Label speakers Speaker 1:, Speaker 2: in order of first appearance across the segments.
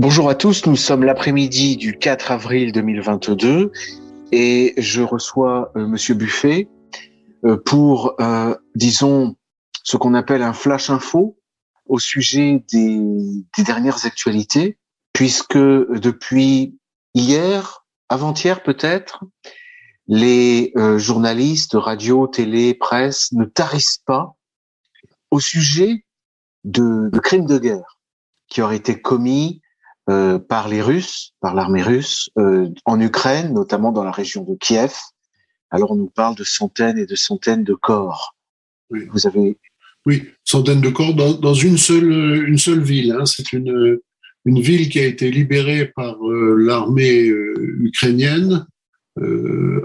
Speaker 1: Bonjour à tous, nous sommes l'après-midi du 4 avril 2022 et je reçois euh, Monsieur Buffet euh, pour, euh, disons, ce qu'on appelle un flash info au sujet des, des dernières actualités, puisque depuis hier, avant-hier peut-être, les euh, journalistes radio, télé, presse ne tarissent pas au sujet de, de crimes de guerre qui auraient été commis euh, par les Russes, par l'armée russe, euh, en Ukraine, notamment dans la région de Kiev. Alors on nous parle de centaines et de centaines de corps.
Speaker 2: Oui.
Speaker 1: Vous avez
Speaker 2: Oui, centaines de corps dans, dans une seule une seule ville. Hein. C'est une une ville qui a été libérée par euh, l'armée ukrainienne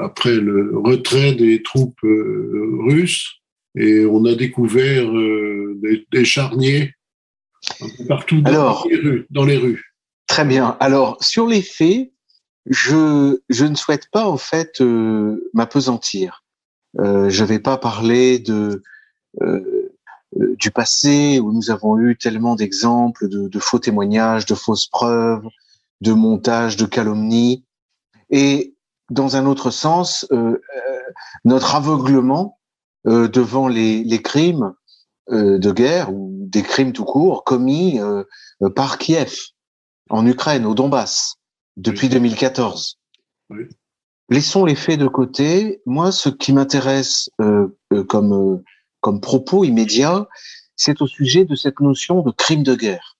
Speaker 2: après le retrait des troupes russes et on a découvert des, des charniers un peu partout dans
Speaker 1: Alors,
Speaker 2: les rues. Dans les rues.
Speaker 1: Très bien. Alors, sur les faits, je, je ne souhaite pas, en fait, euh, m'apesantir. Euh, je ne vais pas parler de, euh, euh, du passé où nous avons eu tellement d'exemples de, faux témoignages, de fausses preuves, de montages, de calomnies. Et dans un autre sens, euh, euh, notre aveuglement devant les, les crimes de guerre ou des crimes tout court commis par Kiev en Ukraine, au Donbass, depuis
Speaker 2: Oui.
Speaker 1: 2014.
Speaker 2: Oui.
Speaker 1: Laissons les faits de côté. Moi, ce qui m'intéresse euh, euh, comme euh, comme propos immédiat, c'est au sujet de cette notion de crime de guerre,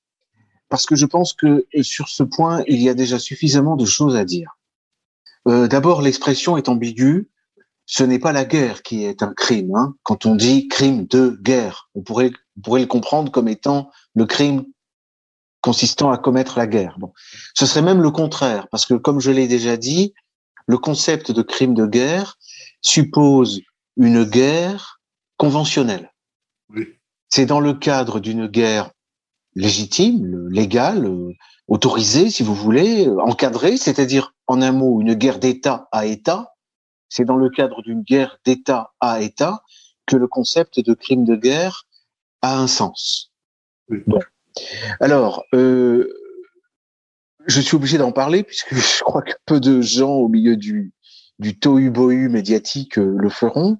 Speaker 1: parce que je pense que euh, sur ce point, il y a déjà suffisamment de choses à dire. Euh, D'abord, l'expression est ambiguë. Ce n'est pas la guerre qui est un crime. Hein. Quand on dit crime de guerre, on pourrait, on pourrait le comprendre comme étant le crime consistant à commettre la guerre. Bon. Ce serait même le contraire, parce que comme je l'ai déjà dit, le concept de crime de guerre suppose une guerre conventionnelle.
Speaker 2: Oui.
Speaker 1: C'est dans le cadre d'une guerre légitime, le- légale, euh, autorisée, si vous voulez, euh, encadrée, c'est-à-dire, en un mot, une guerre d'État à État. C'est dans le cadre d'une guerre d'État à État que le concept de crime de guerre a un sens.
Speaker 2: Oui.
Speaker 1: Bon. Alors, euh, je suis obligé d'en parler puisque je crois que peu de gens au milieu du, du tohu-bohu médiatique euh, le feront.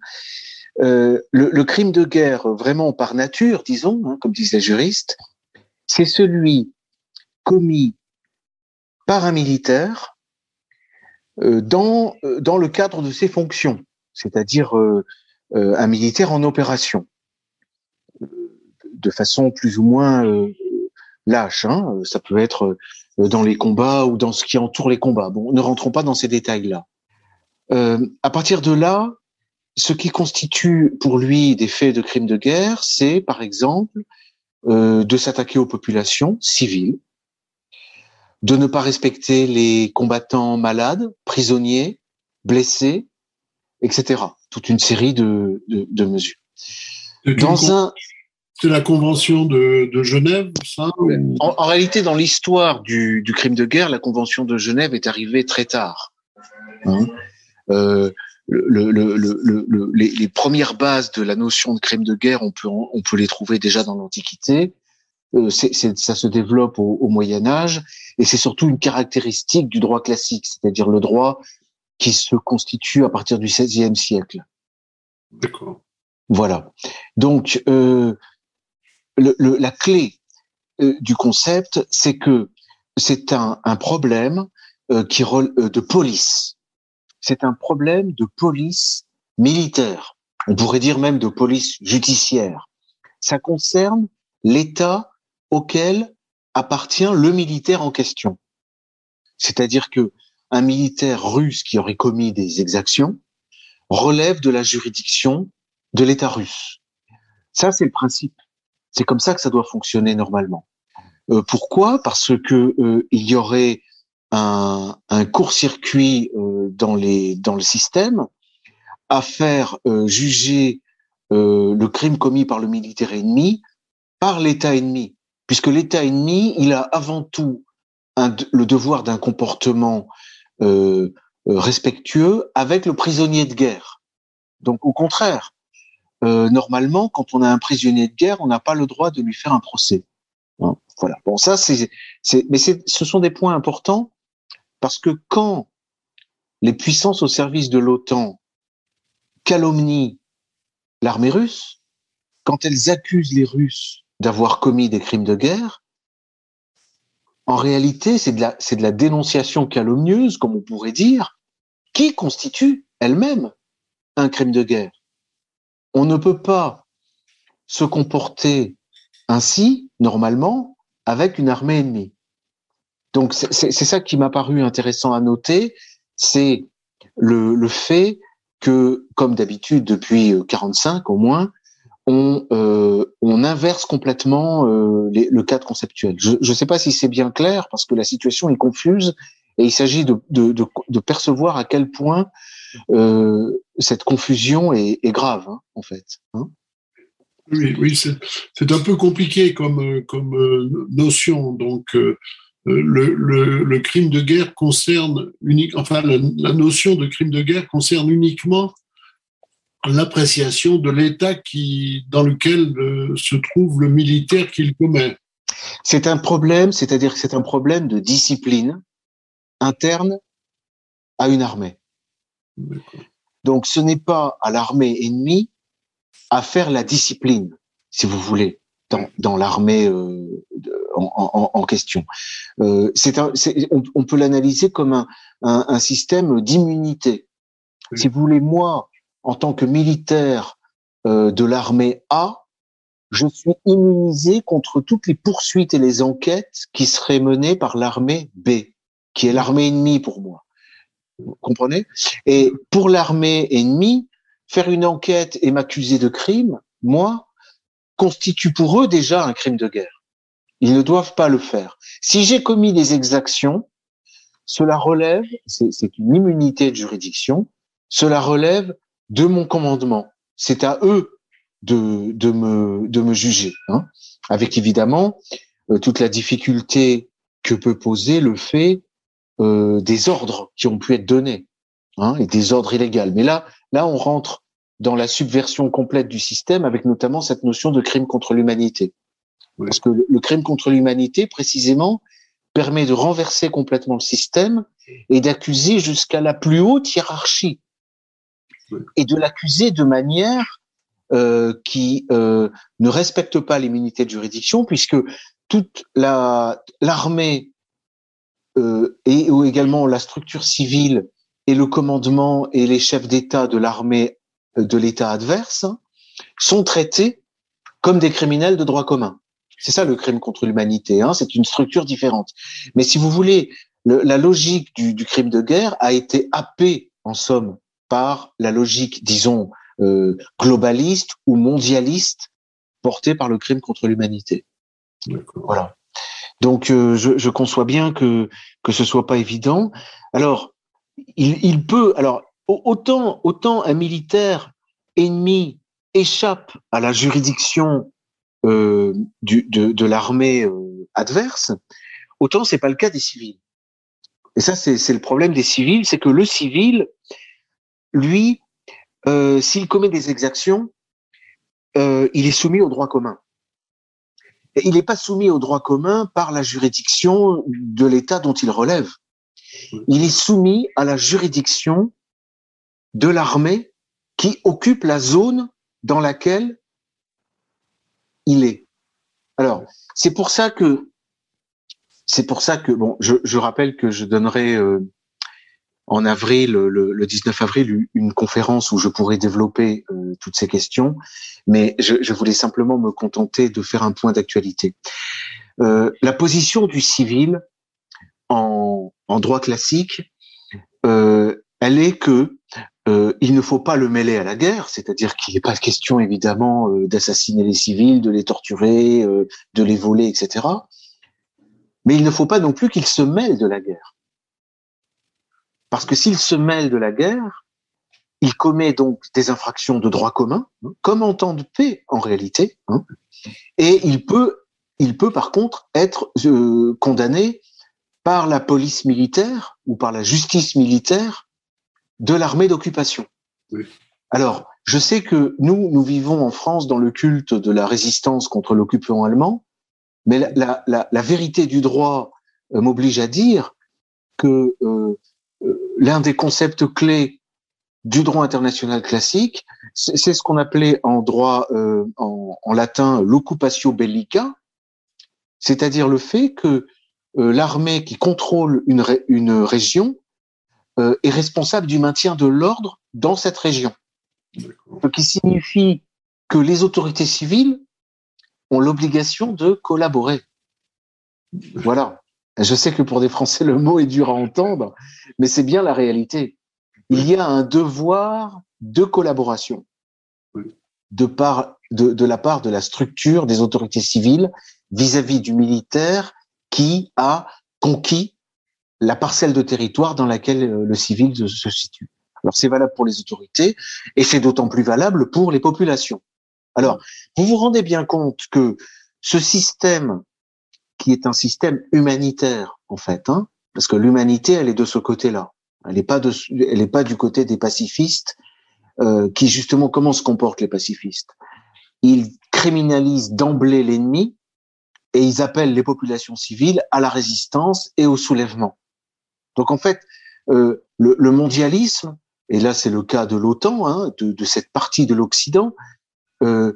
Speaker 1: Euh, le, crime de guerre, vraiment par nature, disons, hein, comme disent les juristes, c'est celui commis par un militaire dans, dans le cadre de ses fonctions, c'est-à-dire un militaire en opération, de façon plus ou moins euh, lâche. Hein, ça peut être euh, dans les combats ou dans ce qui entoure les combats. Bon, ne rentrons pas dans ces détails-là. Euh, à partir de là, ce qui constitue pour lui des faits de crimes de guerre, c'est par exemple euh, de s'attaquer aux populations civiles, de ne pas respecter les combattants malades, prisonniers, blessés, etc. Toute une série de, de, de mesures.
Speaker 2: Une
Speaker 1: Dans un,
Speaker 2: c'est la convention de, de Genève, ça ou-
Speaker 1: en, en réalité, dans l'histoire du, du crime de guerre, la Convention de Genève est arrivée très tard. Hein? Euh, le, le, le, le- le- les, les premières bases de la notion de crime de guerre, on peut, on peut les trouver déjà dans l'Antiquité. Euh, c'est- ça se développe au, au Moyen Âge, et c'est surtout une caractéristique du droit classique, c'est-à-dire le droit qui se constitue à partir du XVIe siècle.
Speaker 2: D'accord.
Speaker 1: Voilà. Donc, euh, le, le- la clé euh, du concept, c'est que c'est un, un problème euh, qui euh, de police. C'est un problème de police militaire. On pourrait dire même de police judiciaire. Ça concerne l'État auquel appartient le militaire en question. C'est-à-dire que un militaire russe qui aurait commis des exactions relève de la juridiction de l'État russe. Ça, c'est le principe. C'est comme ça que ça doit fonctionner normalement. Euh, pourquoi? Parce que euh, il y aurait un, court-circuit euh, dans le système à faire juger le crime commis par le militaire ennemi par l'État ennemi, puisque l'État ennemi, il a avant tout le devoir d'un comportement respectueux avec le prisonnier de guerre. Donc au contraire, euh, normalement, quand on a un prisonnier de guerre, on n'a pas le droit de lui faire un procès. Hein, voilà. Bon, ça, c'est, mais ce sont des points importants parce que quand les puissances au service de l'OTAN calomnient l'armée russe, quand elles accusent les Russes d'avoir commis des crimes de guerre, en réalité, c'est de la, c'est de la dénonciation calomnieuse, comme on pourrait dire, qui constitue elle-même un crime de guerre. On ne peut pas se comporter ainsi, normalement, avec une armée ennemie. Donc c'est ça qui m'a paru intéressant à noter, c'est le, le, fait que, comme d'habitude depuis 45 au moins, on, euh, on inverse complètement euh, le cadre conceptuel. Je ne sais pas si c'est bien clair parce que la situation est confuse et il s'agit de, de, de, de, percevoir à quel point euh, cette confusion est, est grave, hein, en fait. Hein
Speaker 2: oui, oui c'est un peu compliqué comme, comme euh, notion. Donc, euh, le, le, le, crime de guerre concerne unique, enfin, la, la, notion de crime de guerre concerne uniquement l'appréciation de l'état qui, dans lequel euh, se trouve le militaire qu'il commet.
Speaker 1: C'est un problème, c'est-à-dire que c'est un problème de discipline interne à une armée. Donc, ce n'est pas à l'armée ennemie à faire la discipline, si vous voulez, dans, dans l'armée euh, en, en, en, question. Euh, on, on, peut l'analyser comme un, un, un système d'immunité. Si vous voulez, moi, en tant que militaire euh, de l'armée A, je suis immunisé contre toutes les poursuites et les enquêtes qui seraient menées par l'armée B, qui est l'armée ennemie pour moi. Vous comprenez? Et pour l'armée ennemie, faire une enquête et m'accuser de crime, moi, constitue pour eux déjà un crime de guerre. Ils ne doivent pas le faire. Si j'ai commis des exactions, cela relève, c'est une immunité de juridiction, cela relève de mon commandement. C'est à eux de, de, me, de me juger, hein, avec évidemment euh, toute la difficulté que peut poser le fait euh, des ordres qui ont pu être donnés hein, et des ordres illégaux. Mais là, là, on rentre dans la subversion complète du système, avec notamment cette notion de crime contre l'humanité. Parce que le crime contre l'humanité, précisément, permet de renverser complètement le système et d'accuser jusqu'à la plus haute hiérarchie et de l'accuser de manière euh, qui euh, ne respecte pas l'immunité de juridiction, puisque toute la l'armée et ou également la structure civile et le commandement et les chefs d'État de l'armée euh, de l'État adverse sont traités comme des criminels de droit commun. C'est ça le crime contre l'humanité. Hein, c'est une structure différente. Mais si vous voulez, le, la logique du, du crime de guerre a été happée en somme par la logique, disons, euh, globaliste ou mondialiste portée par le crime contre l'humanité. Voilà. Donc euh, je, conçois bien que que ce soit pas évident. Alors il, peut alors autant autant un militaire ennemi échappe à la juridiction euh, de, de l'armée euh, adverse, autant c'est pas le cas des civils. Et ça c'est le problème des civils, c'est que le civil lui, s'il commet des exactions, il est soumis au droit commun. Il n'est pas soumis au droit commun par la juridiction de l'État dont il relève. Il est soumis à la juridiction de l'armée qui occupe la zone dans laquelle il est. Alors, c'est pour ça que c'est pour ça que bon, je, je rappelle que je donnerai euh, en avril, le, 19 avril, une conférence où je pourrais développer euh, toutes ces questions, mais je, voulais simplement me contenter de faire un point d'actualité. Euh, la position du civil en, droit classique, euh, elle est que il ne faut pas le mêler à la guerre, c'est-à-dire qu'il n'est pas question évidemment d'assassiner les civils, de les torturer, de les voler, etc. Mais il ne faut pas non plus qu'il se mêle de la guerre. Parce que s'il se mêle de la guerre, il commet donc des infractions de droit commun, hein, comme en temps de paix en réalité, hein, et il peut, il peut par contre être euh, condamné par la police militaire ou par la justice militaire de l'armée d'occupation. Alors, je sais que nous, nous vivons en France dans le culte de la résistance contre l'occupant allemand, Mais la, la, la, vérité du droit euh, m'oblige à dire que euh, l'un des concepts clés du droit international classique, c'est ce qu'on appelait en droit en, en, latin l'occupatio bellica, c'est-à-dire le fait que l'armée qui contrôle une, une région est responsable du maintien de l'ordre dans cette région. Ce qui signifie que les autorités civiles ont l'obligation de collaborer. Voilà. Je sais que pour des Français, le mot est dur à entendre, mais c'est bien la réalité. Il y a un devoir de collaboration de, part, de, de la part de la structure des autorités civiles vis-à-vis du militaire qui a conquis la parcelle de territoire dans laquelle euh, le civil se situe. Alors c'est valable pour les autorités et c'est d'autant plus valable pour les populations. Alors, vous vous rendez bien compte que ce système, qui est un système humanitaire en fait, hein, parce que l'humanité, elle est de ce côté-là. Elle n'est pas elle n'est pas du côté des pacifistes, euh, qui justement comment se comportent les pacifistes? Ils criminalisent d'emblée l'ennemi et ils appellent les populations civiles à la résistance et au soulèvement. Donc en fait, euh, le, mondialisme, et là c'est le cas de l'OTAN, hein, de, de, cette partie de l'Occident, euh,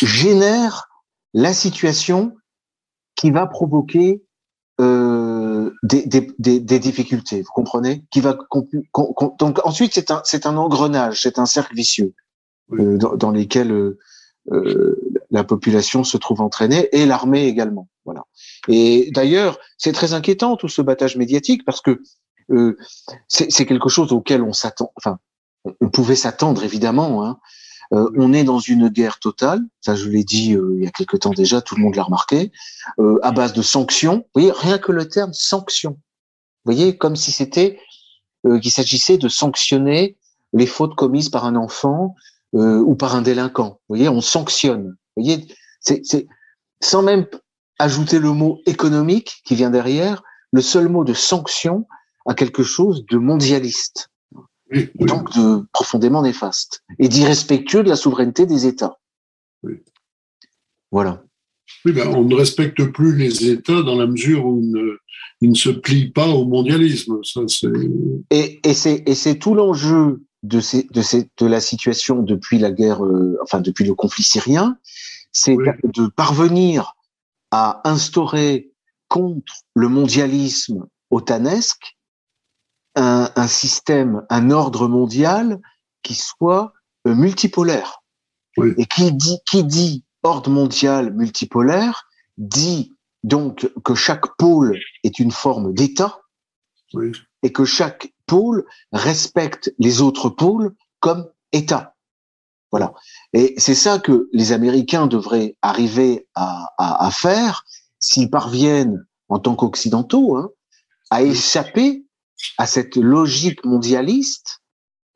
Speaker 1: génère la situation qui va provoquer euh, des, des, des, des, difficultés, vous comprenez? Qui va donc ensuite c'est un c'est un engrenage, c'est un cercle vicieux euh, dans, dans, lesquels euh, euh, la population se trouve entraînée et l'armée également. Voilà. Et d'ailleurs, c'est très inquiétant tout ce battage médiatique parce que euh, c'est quelque chose auquel on s'attend. Enfin, on pouvait s'attendre évidemment. Hein. Euh, on est dans une guerre totale, ça je l'ai dit euh, il y a quelque temps déjà, tout le monde l'a remarqué, euh, à base de sanctions. Vous voyez, rien que le terme sanction. Vous voyez, comme si c'était euh, qu'il s'agissait de sanctionner les fautes commises par un enfant euh, ou par un délinquant. Vous voyez, on sanctionne. Vous voyez, c'est sans même ajouter le mot économique qui vient derrière, le seul mot de sanction a quelque chose de mondialiste donc de profondément néfaste et d'irrespectueux de la souveraineté des États.
Speaker 2: Oui.
Speaker 1: Voilà.
Speaker 2: Oui, ben, on ne respecte plus les États dans la mesure où ils ne, se plient pas au mondialisme. Ça,
Speaker 1: et, et c'est tout l'enjeu de, ces, de, ces, de la situation depuis la guerre, euh, enfin depuis le conflit syrien, c'est oui. de parvenir à instaurer contre le mondialisme otanesque un, un, système, un ordre mondial qui soit euh, multipolaire.
Speaker 2: Oui.
Speaker 1: Et qui dit, qui dit ordre mondial multipolaire dit donc que chaque pôle est une forme d'État
Speaker 2: oui.
Speaker 1: et que chaque pôle respecte les autres pôles comme État. Voilà. Et c'est ça que les Américains devraient arriver à, à, à faire s'ils parviennent, en tant qu'occidentaux, hein, à échapper à cette logique mondialiste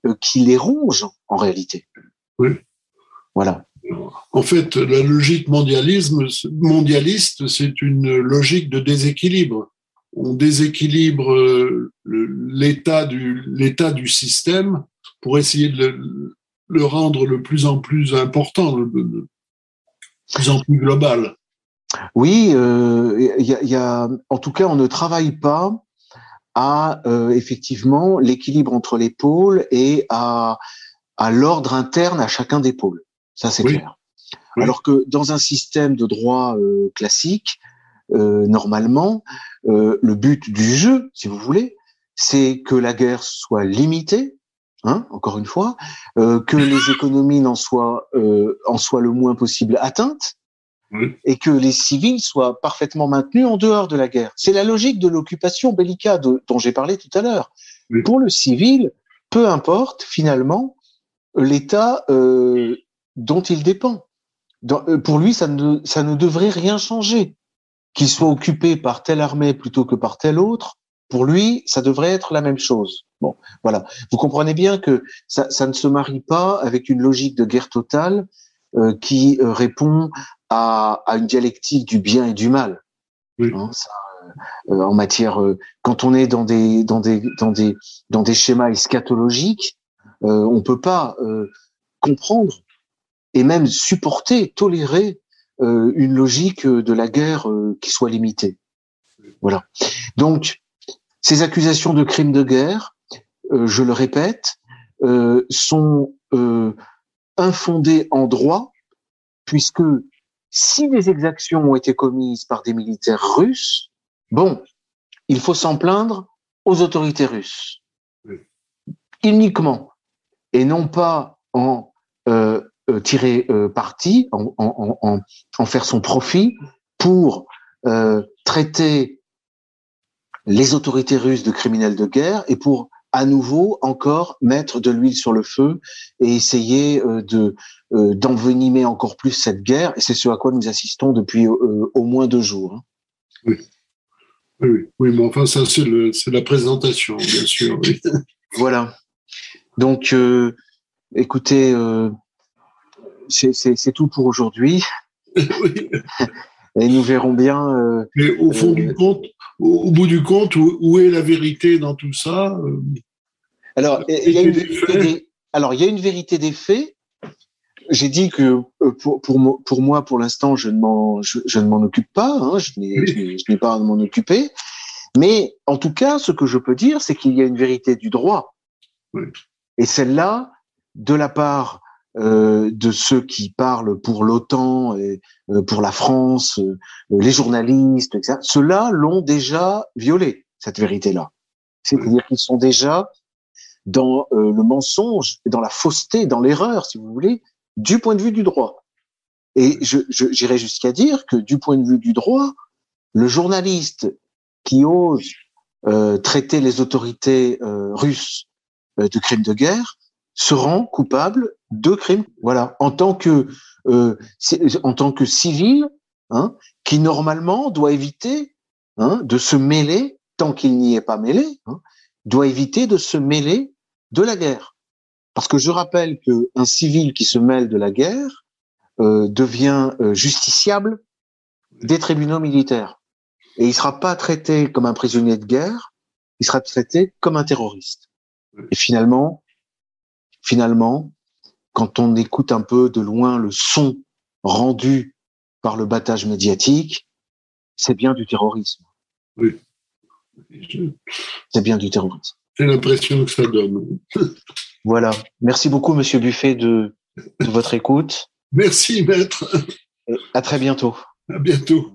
Speaker 1: euh, qui les ronge en réalité.
Speaker 2: Oui.
Speaker 1: Voilà.
Speaker 2: En fait, la logique mondialisme, mondialiste, c'est une logique de déséquilibre. On déséquilibre euh, l'état du, l'état du système pour essayer de le, le, rendre le plus en plus important, le, le plus en plus global.
Speaker 1: Oui, euh, y a, y a, en tout cas, on ne travaille pas à euh, effectivement l'équilibre entre les pôles et à, à l'ordre interne à chacun des pôles. Ça, c'est
Speaker 2: Oui.
Speaker 1: clair.
Speaker 2: Oui.
Speaker 1: Alors que dans un système de droit euh, classique, euh, normalement, euh, le but du jeu, si vous voulez, c'est que la guerre soit limitée, hein, encore une fois, euh, que les économies n'en soient, euh, en soient le moins possible atteintes,
Speaker 2: Oui.
Speaker 1: et que les civils soient parfaitement maintenus en dehors de la guerre. C'est la logique de l'occupation bellica de- dont j'ai parlé tout à l'heure.
Speaker 2: Oui.
Speaker 1: Pour le civil, peu importe finalement l'État euh, dont il dépend. Dans- euh, pour lui, ça ne, ça ne devrait rien changer. Qu'il soit occupé par telle armée plutôt que par telle autre, pour lui, ça devrait être la même chose. Bon, voilà. Vous comprenez bien que ça, ça ne se marie pas avec une logique de guerre totale euh, qui répond à, à, une dialectique du bien et du mal.
Speaker 2: Oui.
Speaker 1: Hein, ça, euh, en matière, euh, quand on est dans des dans des dans des dans des schémas eschatologiques, euh, on peut pas euh, comprendre et même supporter, tolérer euh, une logique de la guerre euh, qui soit limitée. Voilà. Donc, ces accusations de crimes de guerre, euh, je le répète, sont infondées en droit, puisque si des exactions ont été commises par des militaires russes, bon, il faut s'en plaindre aux autorités russes. Uniquement. Et non pas en euh, euh, tirer euh, parti, en, en, en, faire son profit pour traiter les autorités russes de criminels de guerre et pour à nouveau encore mettre de l'huile sur le feu et essayer de d'envenimer encore plus cette guerre. Et c'est ce à quoi nous assistons depuis au moins deux jours. Hein.
Speaker 2: Oui. Oui, oui, mais enfin, ça, c'est la présentation, bien sûr.
Speaker 1: voilà. Donc, écoutez, c'est tout pour aujourd'hui. Et nous verrons bien. Euh,
Speaker 2: Mais au fond du euh, compte, au, bout du compte, où, est la vérité dans tout ça
Speaker 1: euh, Alors, il y a une vérité des, alors il y a une vérité des faits. J'ai dit que pour, pour, pour moi, pour l'instant, je ne m'en je, ne m'en occupe pas. Hein, je n'ai pas à m'en occuper. Mais en tout cas, ce que je peux dire, c'est qu'il y a une vérité du droit. Et celle-là, de la part euh, de ceux qui parlent pour l'OTAN et euh, pour la France, euh, les journalistes, etc. Ceux-là l'ont déjà violé cette vérité-là. C'est-à-dire qu'ils sont déjà dans le mensonge, dans la fausseté, dans l'erreur, si vous voulez, du point de vue du droit. Et je, j'irais jusqu'à dire que du point de vue du droit, le journaliste qui ose traiter les autorités russes de crimes de guerre se rend coupable de crimes. Voilà, en tant que euh, en tant que civil, hein, qui normalement doit éviter hein, de se mêler tant qu'il n'y est pas mêlé, hein, doit éviter de se mêler de la guerre. Parce que je rappelle que un civil qui se mêle de la guerre euh, devient euh, justiciable des tribunaux militaires. Et il sera pas traité comme un prisonnier de guerre, il sera traité comme un terroriste. Et finalement, finalement, quand on écoute un peu de loin le son rendu par le battage médiatique, c'est bien du terrorisme.
Speaker 2: Oui.
Speaker 1: C'est bien du terrorisme.
Speaker 2: J'ai l'impression que ça donne.
Speaker 1: voilà. Merci beaucoup, Monsieur Buffet, de, de votre écoute.
Speaker 2: Merci, maître.
Speaker 1: à très bientôt.
Speaker 2: À bientôt.